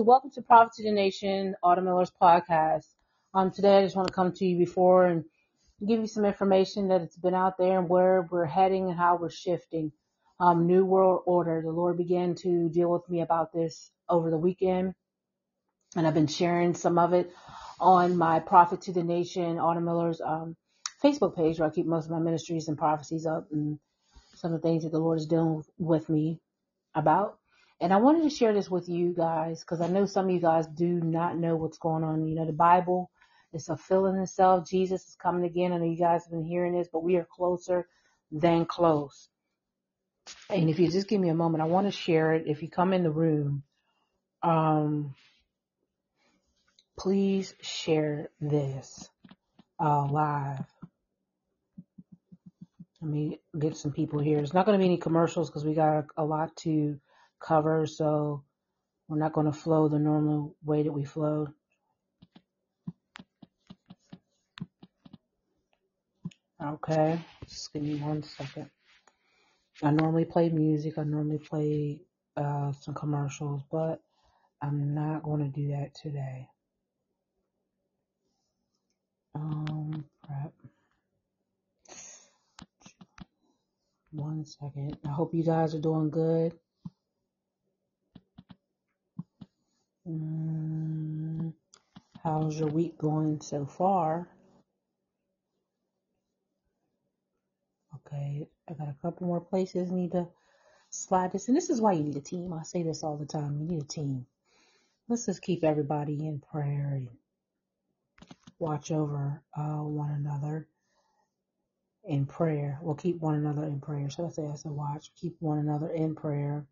Welcome to Prophet to the Nation, Autumn Miller's podcast. Um, today I just want to come to you before and give you some information that it's been out there and where we're heading and how we're shifting. Um, New World Order. The Lord began to deal with me about this over the weekend, and I've been sharing some of it on my Prophet to the Nation, Autumn Miller's um, Facebook page, where I keep most of my ministries and prophecies up and some of the things that the Lord is dealing with me about. And I wanted to share this with you guys because I know some of you guys do not know what's going on. You know, the Bible is fulfilling itself. Jesus is coming again. I know you guys have been hearing this, but we are closer than close. And if you just give me a moment, I want to share it. If you come in the room, um, please share this uh, live. Let me get some people here. It's not going to be any commercials because we got a, a lot to cover, so we're not going to flow the normal way that we flowed. Okay, just give me one second. I normally play music, I normally play uh, some commercials, but I'm not going to do that today. Um, prep. One second. I hope you guys are doing good. Mm, how's your week going so far? Okay, I got a couple more places need to slide this. And this is why you need a team. I say this all the time. You need a team. Let's just keep everybody in prayer and watch over uh, one another in prayer. We'll keep one another in prayer. Should I say as a watch? Keep one another in prayer.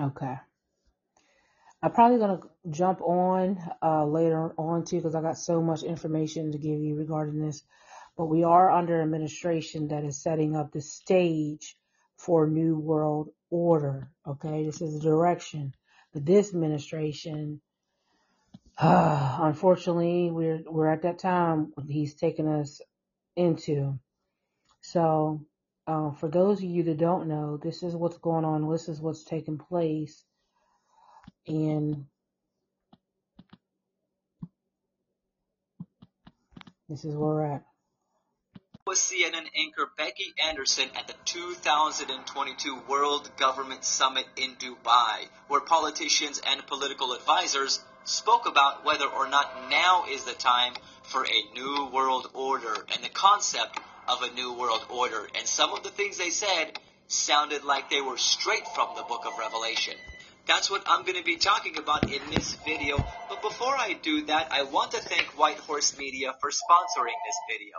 Okay. I'm probably gonna jump on uh, later on too because I got so much information to give you regarding this. But we are under administration that is setting up the stage for New World Order. Okay, this is the direction. But this administration, uh, unfortunately, we're we're at that time he's taking us into. So, uh, for those of you that don't know, this is what's going on. This is what's taking place and this is where we're at. Was CNN anchor Becky Anderson at the 2022 World Government Summit in Dubai, where politicians and political advisors spoke about whether or not now is the time for a new world order and the concept of a new world order. And some of the things they said sounded like they were straight from the book of Revelation. That's what I'm going to be talking about in this video. But before I do that, I want to thank White Horse Media for sponsoring this video.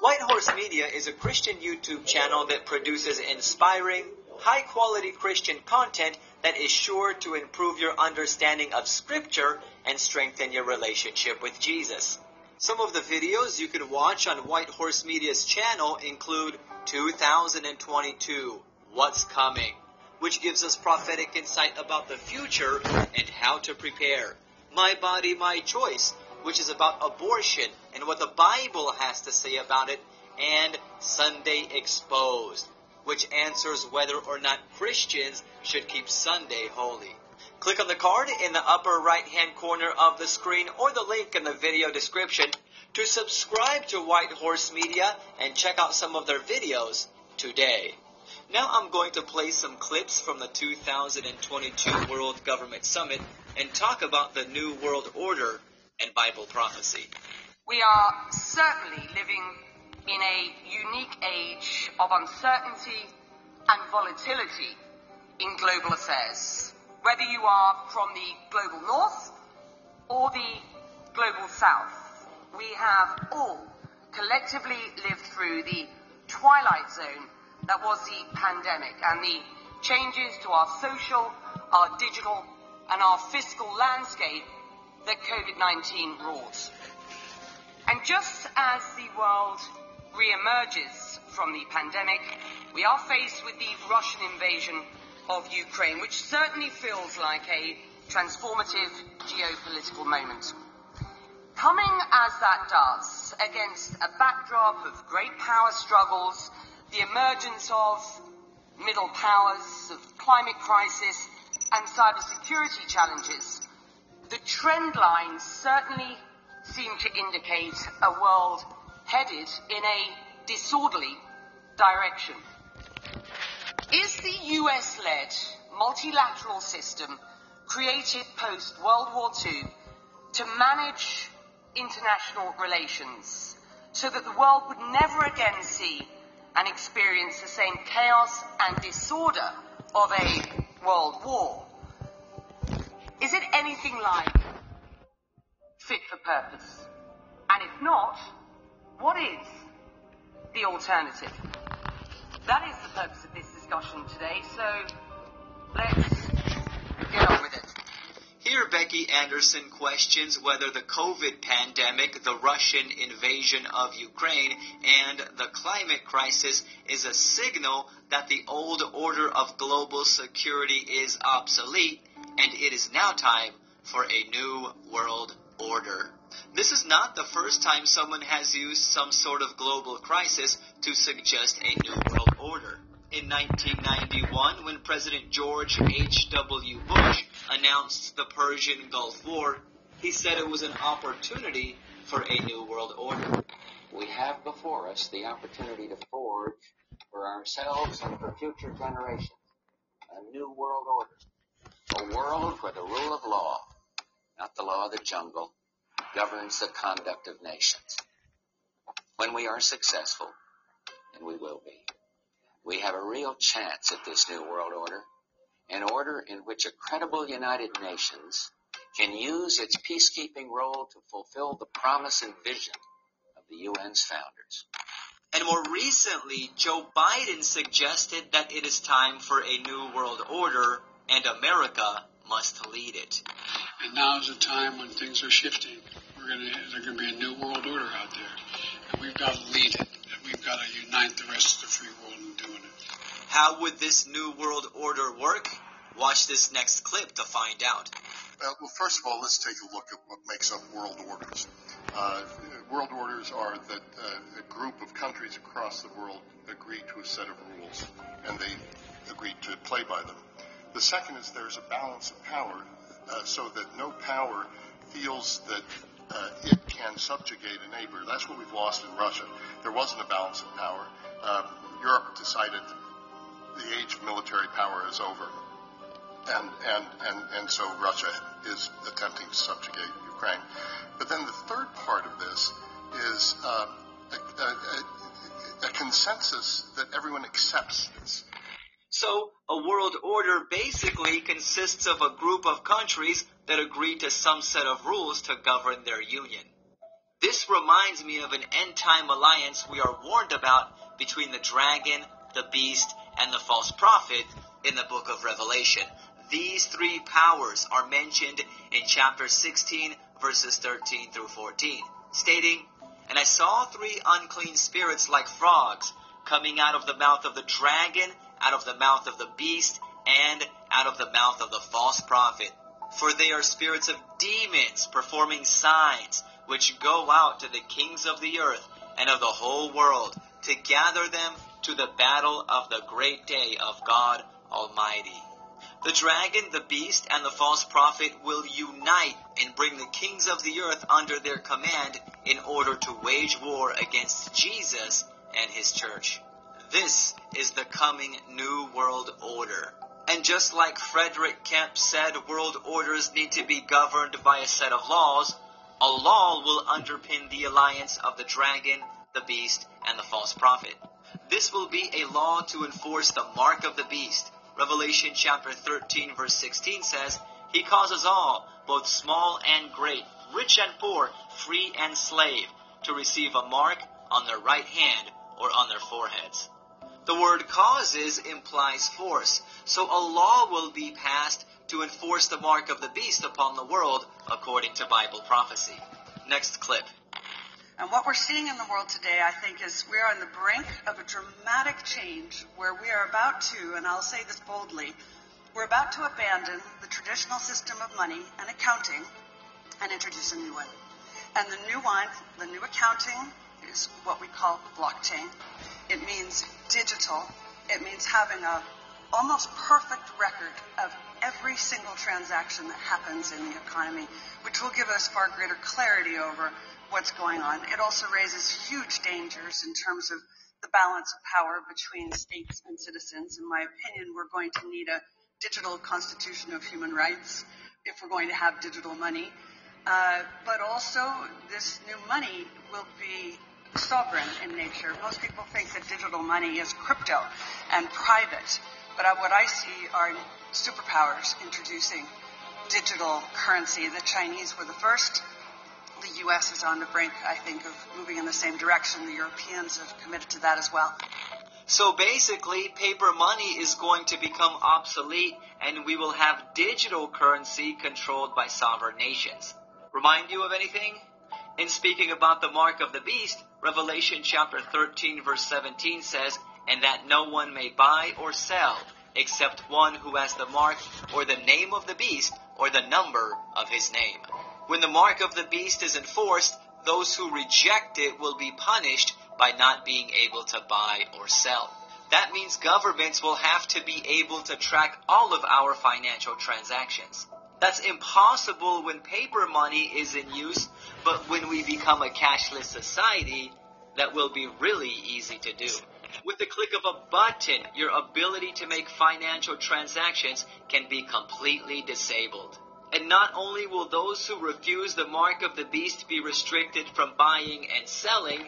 White Horse Media is a Christian YouTube channel that produces inspiring, high quality Christian content that is sure to improve your understanding of Scripture and strengthen your relationship with Jesus. Some of the videos you can watch on White Horse Media's channel include 2022, What's Coming, which gives us prophetic insight about the future and how to prepare. My Body, My Choice, which is about abortion and what the Bible has to say about it, and Sunday Exposed, which answers whether or not Christians should keep Sunday holy. Click on the card in the upper right hand corner of the screen or the link in the video description to subscribe to White Horse Media and check out some of their videos today. Now I'm going to play some clips from the 2022 World Government Summit and talk about the New World Order and Bible prophecy. We are certainly living in a unique age of uncertainty and volatility in global affairs. Whether you are from the global north or the global south, we have all collectively lived through the twilight zone that was the pandemic and the changes to our social, our digital, and our fiscal landscape that COVID-19 brought. And just as the world re-emerges from the pandemic, we are faced with the Russian invasion of Ukraine, which certainly feels like a transformative geopolitical moment. Coming as that does, against a backdrop of great power struggles the emergence of middle powers, of climate crisis, and cybersecurity challenges, the trend lines certainly seem to indicate a world headed in a disorderly direction. Is the US led multilateral system created post World War II to manage international relations so that the world would never again see and experience the same chaos and disorder of a world war? Is it anything like fit for purpose? And if not, what is the alternative? That is the purpose of this discussion today, so let's get on with it. Here, Becky Anderson questions whether the COVID pandemic, the Russian invasion of Ukraine, and the climate crisis is a signal that the old order of global security is obsolete and it is now time for a new world order. This is not the first time someone has used some sort of global crisis to suggest a new world. In 1991, when President George H.W. Bush announced the Persian Gulf War, he said it was an opportunity for a new world order. We have before us the opportunity to forge for ourselves and for future generations a new world order. A world where the rule of law, not the law of the jungle, governs the conduct of nations. When we are successful, and we will be, we have a real chance at this new world order, an order in which a credible United Nations can use its peacekeeping role to fulfill the promise and vision of the UN's founders. And more recently, Joe Biden suggested that it is time for a new world order and America must lead it. And now is the time when things are shifting. We're gonna, there's going to be a new world order out there. And we've got to lead it. And we've got to unite the rest of the free world in doing it. How would this new world order work? Watch this next clip to find out. Uh, well, first of all, let's take a look at what makes up world orders. Uh, world orders are that uh, a group of countries across the world agree to a set of rules, and they agree to play by them. The second is there's a balance of power, uh, so that no power feels that uh, it can subjugate a neighbor. That's what we've lost in Russia. There wasn't a balance of power. Um, Europe decided the age of military power is over and, and, and, and so Russia is attempting to subjugate Ukraine. But then the third part of this is uh, a, a, a, consensus that everyone accepts this. So, a world order basically consists of a group of countries that agree to some set of rules to govern their union. This reminds me of an end time alliance we are warned about between the dragon, the beast, and the false prophet in the book of Revelation. These three powers are mentioned in chapter 16, verses 13 through 14, stating, And I saw three unclean spirits like frogs coming out of the mouth of the dragon, out of the mouth of the beast, and out of the mouth of the false prophet. For they are spirits of demons performing signs, which go out to the kings of the earth and of the whole world to gather them to the battle of the great day of God Almighty. The dragon, the beast, and the false prophet will unite and bring the kings of the earth under their command in order to wage war against Jesus and his church. This is the coming New World Order. And just like Frederick Kempe said, world orders need to be governed by a set of laws, a law will underpin the alliance of the dragon, the beast, and the false prophet. This will be a law to enforce the mark of the beast, Revelation chapter 13 verse 16 says, He causes all, both small and great, rich and poor, free and slave, to receive a mark on their right hand or on their foreheads. The word causes implies force, so a law will be passed to enforce the mark of the beast upon the world according to Bible prophecy. Next clip. And what we're seeing in the world today, I think, is we are on the brink of a dramatic change where we are about to, and I'll say this boldly, we're about to abandon the traditional system of money and accounting and introduce a new one. And the new one, the new accounting, is what we call blockchain. It means digital. It means having a almost perfect record of every single transaction that happens in the economy, which will give us far greater clarity over what's going on. It also raises huge dangers in terms of the balance of power between states and citizens. In my opinion, we're going to need a digital constitution of human rights if we're going to have digital money. Uh, but also, this new money will be sovereign in nature. Most people think that digital money is crypto and private. But what I see are superpowers introducing digital currency. The Chinese were the first. The U.S. is on the brink, I think, of moving in the same direction. The Europeans have committed to that as well. So basically, paper money is going to become obsolete and we will have digital currency controlled by sovereign nations. Remind you of anything? In speaking about the mark of the beast, Revelation chapter 13 verse 17 says, and that no one may buy or sell except one who has the mark or the name of the beast or the number of his name. When the mark of the beast is enforced, those who reject it will be punished by not being able to buy or sell. That means governments will have to be able to track all of our financial transactions. That's impossible when paper money is in use, but become a cashless society, that will be really easy to do. With the click of a button, your ability to make financial transactions can be completely disabled. And not only will those who refuse the mark of the beast be restricted from buying and selling,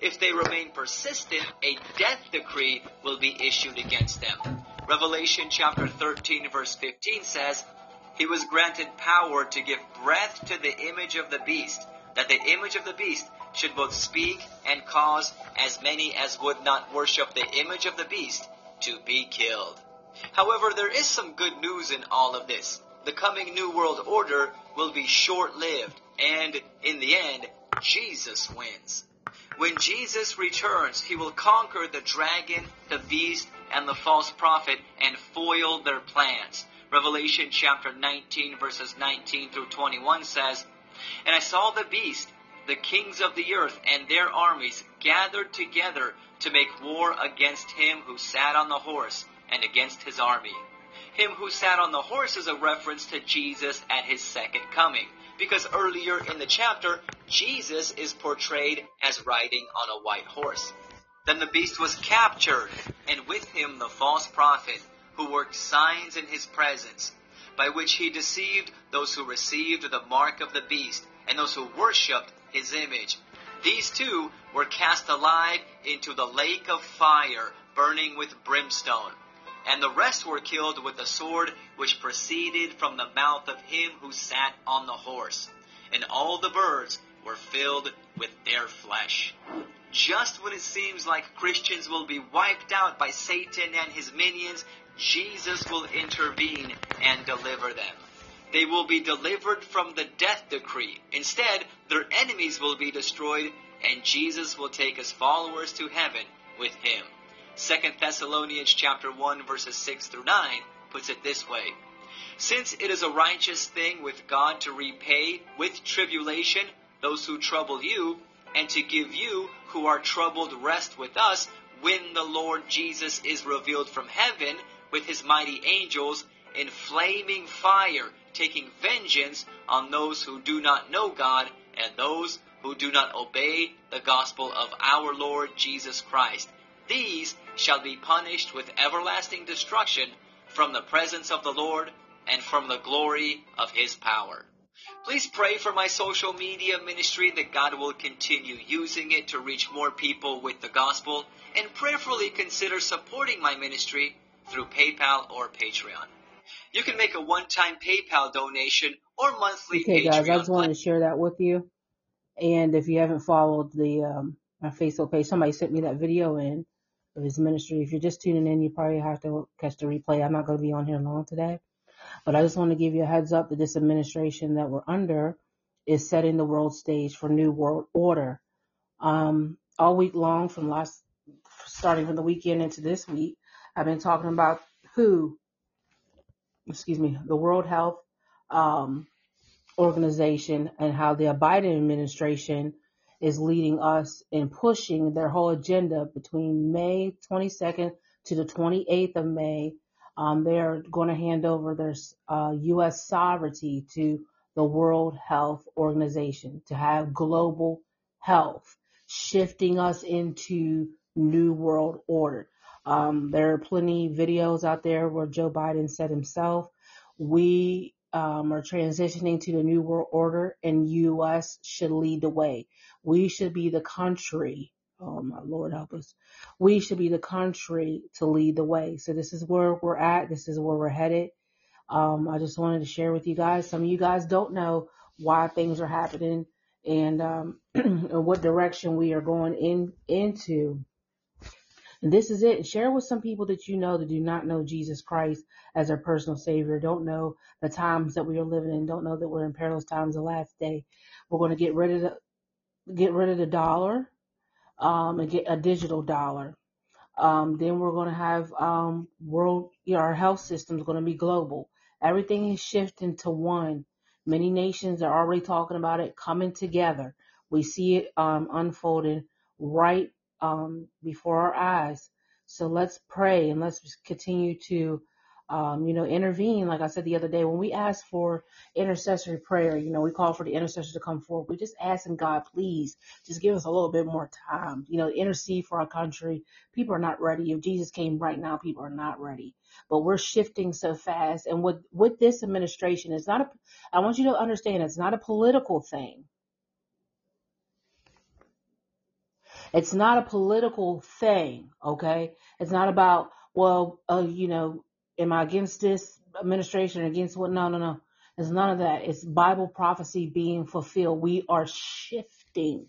if they remain persistent, a death decree will be issued against them. Revelation chapter 13 verse 15 says, He was granted power to give breath to the image of the beast, that the image of the beast should both speak and cause as many as would not worship the image of the beast to be killed. However, there is some good news in all of this. The coming New World Order will be short lived, and in the end, Jesus wins. When Jesus returns, he will conquer the dragon, the beast, and the false prophet and foil their plans. Revelation chapter 19 verses 19 through 21 says, And I saw the beast the kings of the earth and their armies gathered together to make war against him who sat on the horse and against his army. Him who sat on the horse is a reference to Jesus at his second coming, because earlier in the chapter, Jesus is portrayed as riding on a white horse. Then the beast was captured, and with him the false prophet, who worked signs in his presence, by which he deceived those who received the mark of the beast and those who worshipped his image. These two were cast alive into the lake of fire, burning with brimstone. And the rest were killed with the sword which proceeded from the mouth of him who sat on the horse. And all the birds were filled with their flesh. Just when it seems like Christians will be wiped out by Satan and his minions, Jesus will intervene and deliver them. They will be delivered from the death decree. Instead, their enemies will be destroyed, and Jesus will take his followers to heaven with him. 2 Thessalonians chapter 1 verses 6 through 9 puts it this way. Since it is a righteous thing with God to repay with tribulation those who trouble you, and to give you who are troubled rest with us when the Lord Jesus is revealed from heaven with his mighty angels in flaming fire taking vengeance on those who do not know God and those who do not obey the gospel of our Lord Jesus Christ. These shall be punished with everlasting destruction from the presence of the Lord and from the glory of his power. Please pray for my social media ministry that God will continue using it to reach more people with the gospel and prayerfully consider supporting my ministry through PayPal or Patreon. You can make a one-time PayPal donation or monthly Okay, Patreon. guys, I just wanted to share that with you. And if you haven't followed the um, my Facebook page, somebody sent me that video in of his ministry. If you're just tuning in, you probably have to catch the replay. I'm not going to be on here long today, but I just want to give you a heads up that this administration that we're under is setting the world stage for new world order. Um, all week long, from last starting from the weekend into this week, I've been talking about who excuse me, the World Health um, Organization and how the Biden administration is leading us in pushing their whole agenda between May 22nd to the 28th of May. Um, they're going to hand over their uh, U.S. sovereignty to the World Health Organization to have global health, shifting us into new world order. Um, there are plenty videos out there where Joe Biden said himself, we um, are transitioning to the new world order and U.S. should lead the way. We should be the country. Oh my Lord help us. We should be the country to lead the way. So this is where we're at. This is where we're headed. Um, I just wanted to share with you guys. Some of you guys don't know why things are happening and, um, what direction we are going in into. And this is it. Share with some people that you know that do not know Jesus Christ as their personal savior, don't know the times that we are living in, don't know that we're in perilous times the last day. We're going to get rid of the get rid of the dollar um, and get a digital dollar. Um, then we're going to have um, world, you know, our health system is going to be global. Everything is shifting to one. Many nations are already talking about it coming together. We see it um, unfolding right um, before our eyes. So let's pray and let's continue to um, you know, intervene. Like I said the other day, when we ask for intercessory prayer, you know, we call for the intercessor to come forward. We just asking God, please, just give us a little bit more time. You know, intercede for our country. People are not ready. If Jesus came right now, people are not ready. But we're shifting so fast. And with with this administration, it's not a. I want you to understand, it's not a political thing. It's not a political thing, okay? It's not about, well, uh, you know, am I against this administration or against what? No, no, no. It's none of that. It's Bible prophecy being fulfilled. We are shifting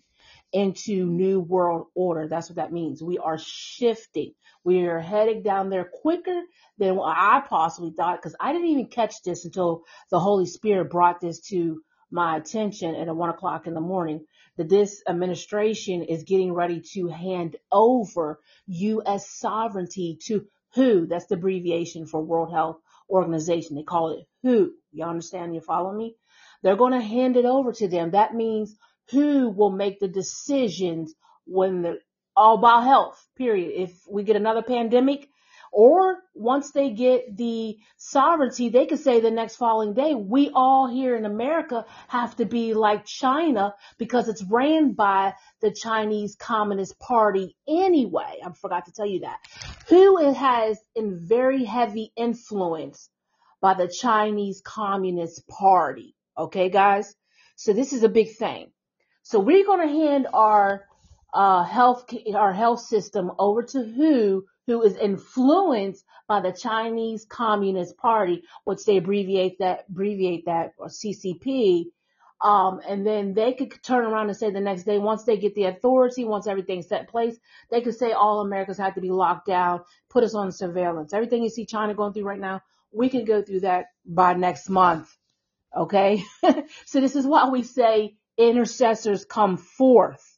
into new world order. That's what that means. We are shifting. We are heading down there quicker than I possibly thought because I didn't even catch this until the Holy Spirit brought this to my attention at one o'clock in the morning that this administration is getting ready to hand over U.S. sovereignty to WHO, that's the abbreviation for World Health Organization. They call it WHO. You understand? You follow me? They're going to hand it over to them. That means who will make the decisions when they're all about health, period. If we get another pandemic, or once they get the sovereignty, they could say the next following day, we all here in America have to be like China because it's ran by the Chinese Communist Party anyway. I forgot to tell you that. Who has in very heavy influence by the Chinese Communist Party. Okay, guys? So this is a big thing. So we're going to hand our uh, health our health system over to who who is influenced by the Chinese Communist Party, which they abbreviate that abbreviate that or CCP. Um, and then they could turn around and say the next day, once they get the authority, once everything's set in place, they could say all Americans have to be locked down, put us on surveillance. Everything you see China going through right now, we can go through that by next month. Okay. so this is why we say intercessors come forth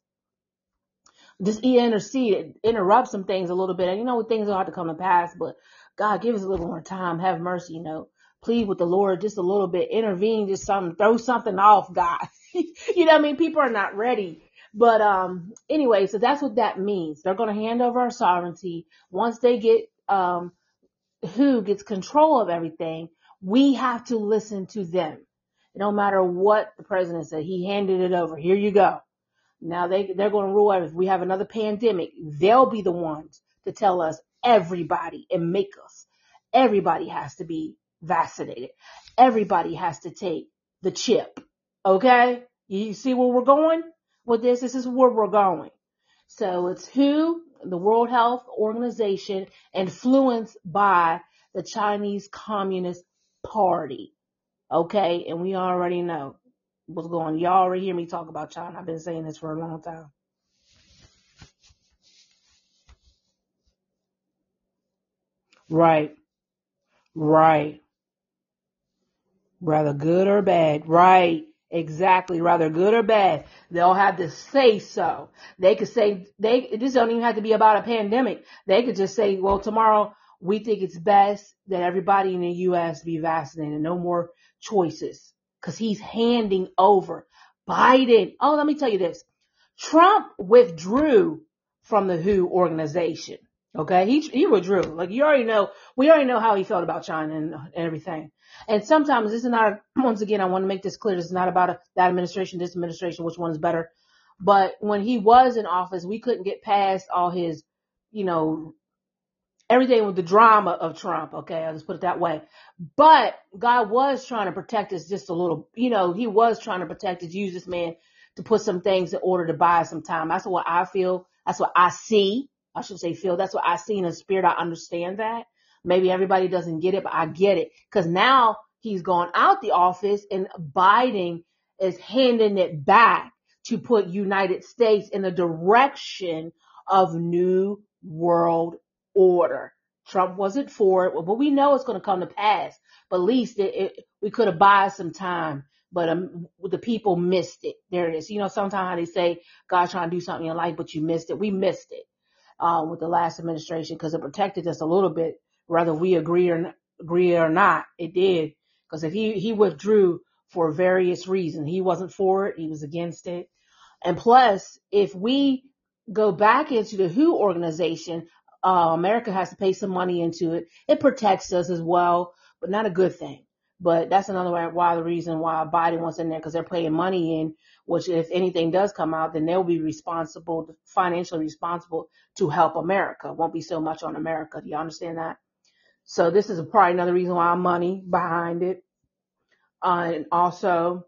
just intercede, interrupt some things a little bit. And you know, things are hard to come to pass, but God, give us a little more time. Have mercy, you know. Plead with the Lord just a little bit. Intervene, just something, throw something off, God. you know what I mean? People are not ready. But um anyway, so that's what that means. They're gonna hand over our sovereignty. Once they get um who gets control of everything, we have to listen to them. No matter what the president said, he handed it over. Here you go. Now they, they're going to rule out if we have another pandemic, they'll be the ones to tell us everybody and make us. Everybody has to be vaccinated. Everybody has to take the chip. Okay? You see where we're going with this? This is where we're going. So it's who the World Health Organization influenced by the Chinese Communist Party. Okay? And we already know what's going. Y'all already hear me talk about China. I've been saying this for a long time. Right. Right. Rather good or bad. Right. Exactly. Rather good or bad. They'll have to say so. They could say, they, this don't even have to be about a pandemic. They could just say, well, tomorrow we think it's best that everybody in the U.S. be vaccinated. No more choices because he's handing over Biden. Oh, let me tell you this. Trump withdrew from the WHO organization. Okay, he he withdrew. Like you already know, we already know how he felt about China and, everything. And sometimes this is not. Once again, I want to make this clear. This is not about a, that administration, this administration, which one is better. But when he was in office, we couldn't get past all his, you know, everything with the drama of Trump. Okay, I'll just put it that way. But God was trying to protect us just a little. You know, He was trying to protect us. Use this man to put some things in order to buy some time. That's what I feel. That's what I see. I should say feel. That's what I see in the spirit. I understand that. Maybe everybody doesn't get it, but I get it. Cause now he's gone out the office and Biden is handing it back to put United States in the direction of new world order. Trump wasn't for it, but we know it's going to come to pass. But at least it, it, we could have bought some time, but um, the people missed it. There it is. You know, sometimes they say God's trying to do something in life, but you missed it. We missed it uh, with the last administration because it protected us a little bit, whether we agree or agree or not. It did because if he he withdrew for various reasons, he wasn't for it, he was against it, and plus, if we go back into the WHO organization, uh, America has to pay some money into it. It protects us as well, but not a good thing. But that's another why the reason why Biden wants in there because they're paying money in, which if anything does come out, then they'll be responsible, financially responsible to help America. Won't be so much on America. Do you understand that? So this is probably another reason why money behind it. Uh, and also,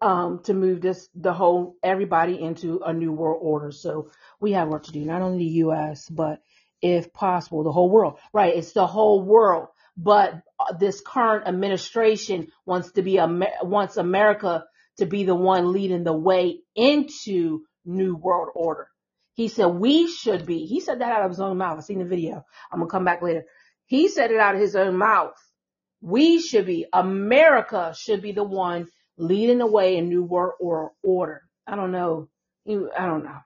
um, to move this, the whole, everybody into a new world order. So we have work to do, not only the U.S., but if possible, the whole world. Right. It's the whole world. But uh, this current administration wants to be, wants America to be the one leading the way into new world order. He said we should be. He said that out of his own mouth. I've seen the video. I'm to come back later. He said it out of his own mouth. We should be, America should be the one leading the way in new world or order. I don't know. I don't know.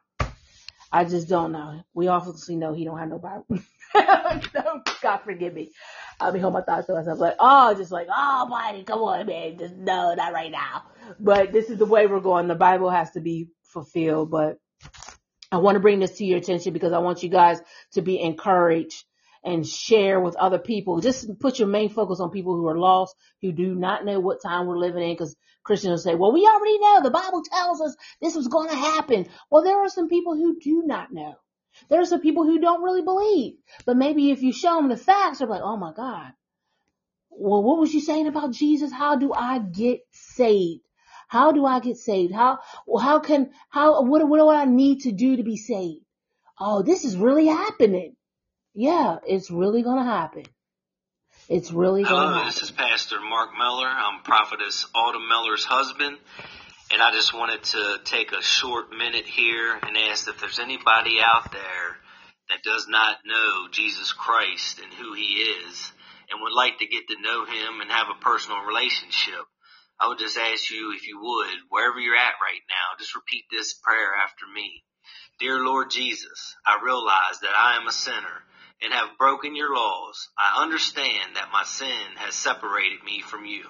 I just don't know. We obviously know he don't have no Bible. God forgive me. I'll be home my thoughts to myself like, oh, just like, oh, mighty, come on, man. Just no, not right now. But this is the way we're going. The Bible has to be fulfilled. But I want to bring this to your attention because I want you guys to be encouraged and share with other people. Just put your main focus on people who are lost, who do not know what time we're living in, because Christians will say, well, we already know the Bible tells us this was going to happen. Well, there are some people who do not know. There are some people who don't really believe. But maybe if you show them the facts, they're like, oh my God. Well, what was you saying about Jesus? How do I get saved? How do I get saved? How, how can, how, what, what do I need to do to be saved? Oh, this is really happening. Yeah, it's really going to happen. It's really going to Hello, happen. this is Pastor Mark Miller. I'm Prophetess Autumn Miller's husband. And I just wanted to take a short minute here and ask if there's anybody out there that does not know Jesus Christ and who he is and would like to get to know him and have a personal relationship. I would just ask you if you would, wherever you're at right now, just repeat this prayer after me. Dear Lord Jesus, I realize that I am a sinner and have broken your laws, I understand that my sin has separated me from you.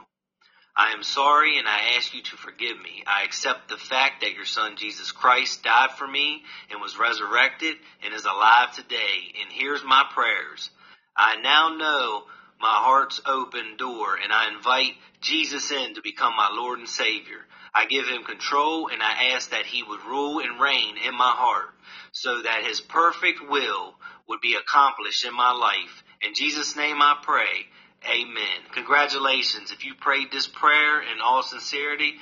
I am sorry and I ask you to forgive me. I accept the fact that your son Jesus Christ died for me and was resurrected and is alive today and hears my prayers. I now know my heart's open door and I invite Jesus in to become my Lord and Savior. I give him control and I ask that he would rule and reign in my heart so that his perfect will would be accomplished in my life. In Jesus' name I pray. Amen. Congratulations. If you prayed this prayer in all sincerity,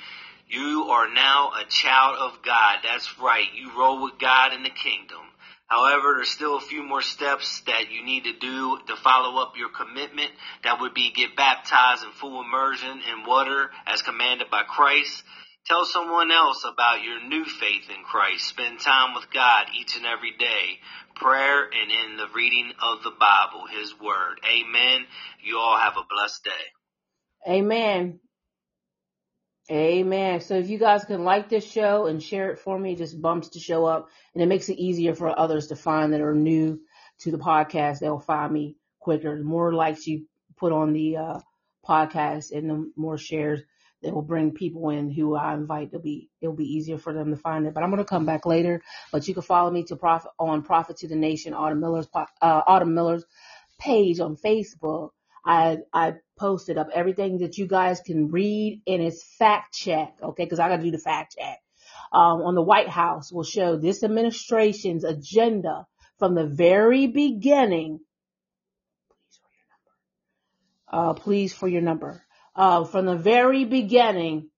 you are now a child of God. That's right. You roll with God in the kingdom. However, there's still a few more steps that you need to do to follow up your commitment. That would be get baptized in full immersion in water as commanded by Christ. Tell someone else about your new faith in Christ. Spend time with God each and every day. Prayer and in the reading of the Bible, His Word. Amen. You all have a blessed day. Amen. Amen. So if you guys can like this show and share it for me, it just bumps the show up and it makes it easier for others to find that are new to the podcast. They'll find me quicker. The more likes you put on the uh, podcast and the more shares, It will bring people in who I invite. It'll be it'll be easier for them to find it. But I'm gonna come back later. But you can follow me to profit on Prophet to the Nation Autumn Miller's uh, Autumn Miller's page on Facebook. I I posted up everything that you guys can read and it's fact check. Okay, because I gotta do the fact check. Um, on the White House will show this administration's agenda from the very beginning. Uh, please for your number uh, from the very beginning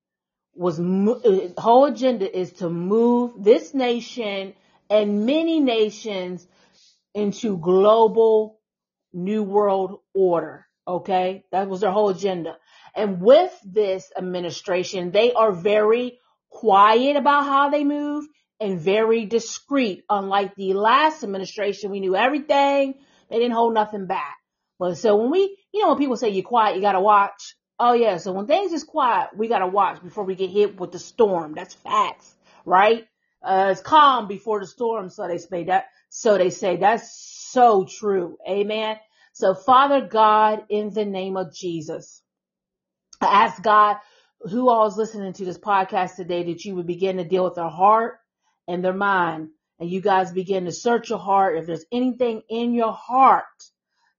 was uh, whole agenda is to move this nation and many nations into global new world order. Okay. That was their whole agenda. And with this administration, they are very quiet about how they move and very discreet. Unlike the last administration, we knew everything. They didn't hold nothing back. But so when we, you know, when people say you're quiet, you got to watch. Oh yeah, so when things is quiet, we gotta watch before we get hit with the storm. That's facts, right? Uh, it's calm before the storm, so they say that. So they say that's so true. Amen. So Father God, in the name of Jesus, I ask God, who all is listening to this podcast today, that you would begin to deal with their heart and their mind, and you guys begin to search your heart. If there's anything in your heart,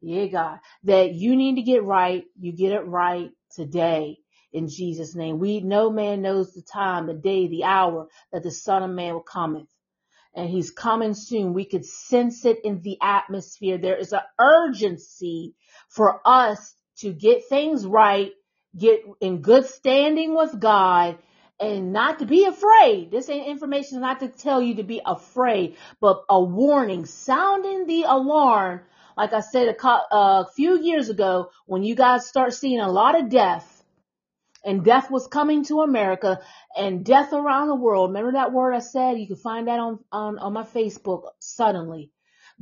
yeah, God, that you need to get right, you get it right today in Jesus' name. We, no man knows the time, the day, the hour that the son of man will cometh. And he's coming soon. We could sense it in the atmosphere. There is an urgency for us to get things right, get in good standing with God, and not to be afraid. This ain't information not to tell you to be afraid, but a warning, sounding the alarm like I said a, a few years ago, when you guys start seeing a lot of death, and death was coming to America and death around the world. Remember that word I said? You can find that on, on, on my Facebook suddenly.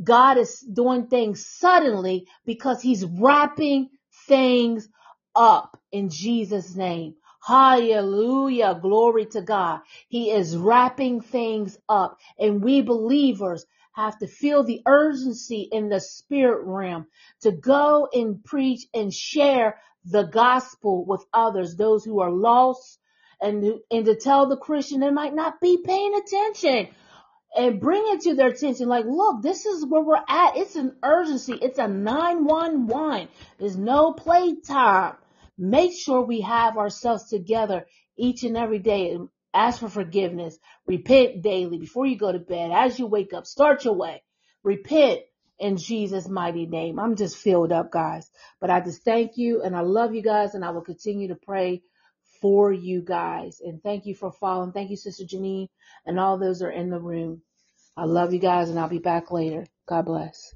God is doing things suddenly because he's wrapping things up in Jesus name. Hallelujah. Glory to God. He is wrapping things up and we believers have to feel the urgency in the spirit realm to go and preach and share the gospel with others, those who are lost and, and to tell the Christian they might not be paying attention and bring it to their attention. Like, look, this is where we're at. It's an urgency. It's a 911. There's no playtime. Make sure we have ourselves together each and every day and Ask for forgiveness. Repent daily before you go to bed. As you wake up, start your way. Repent in Jesus' mighty name. I'm just filled up, guys. But I just thank you and I love you guys and I will continue to pray for you guys. And thank you for following. Thank you, Sister Janine, and all those are in the room. I love you guys and I'll be back later. God bless.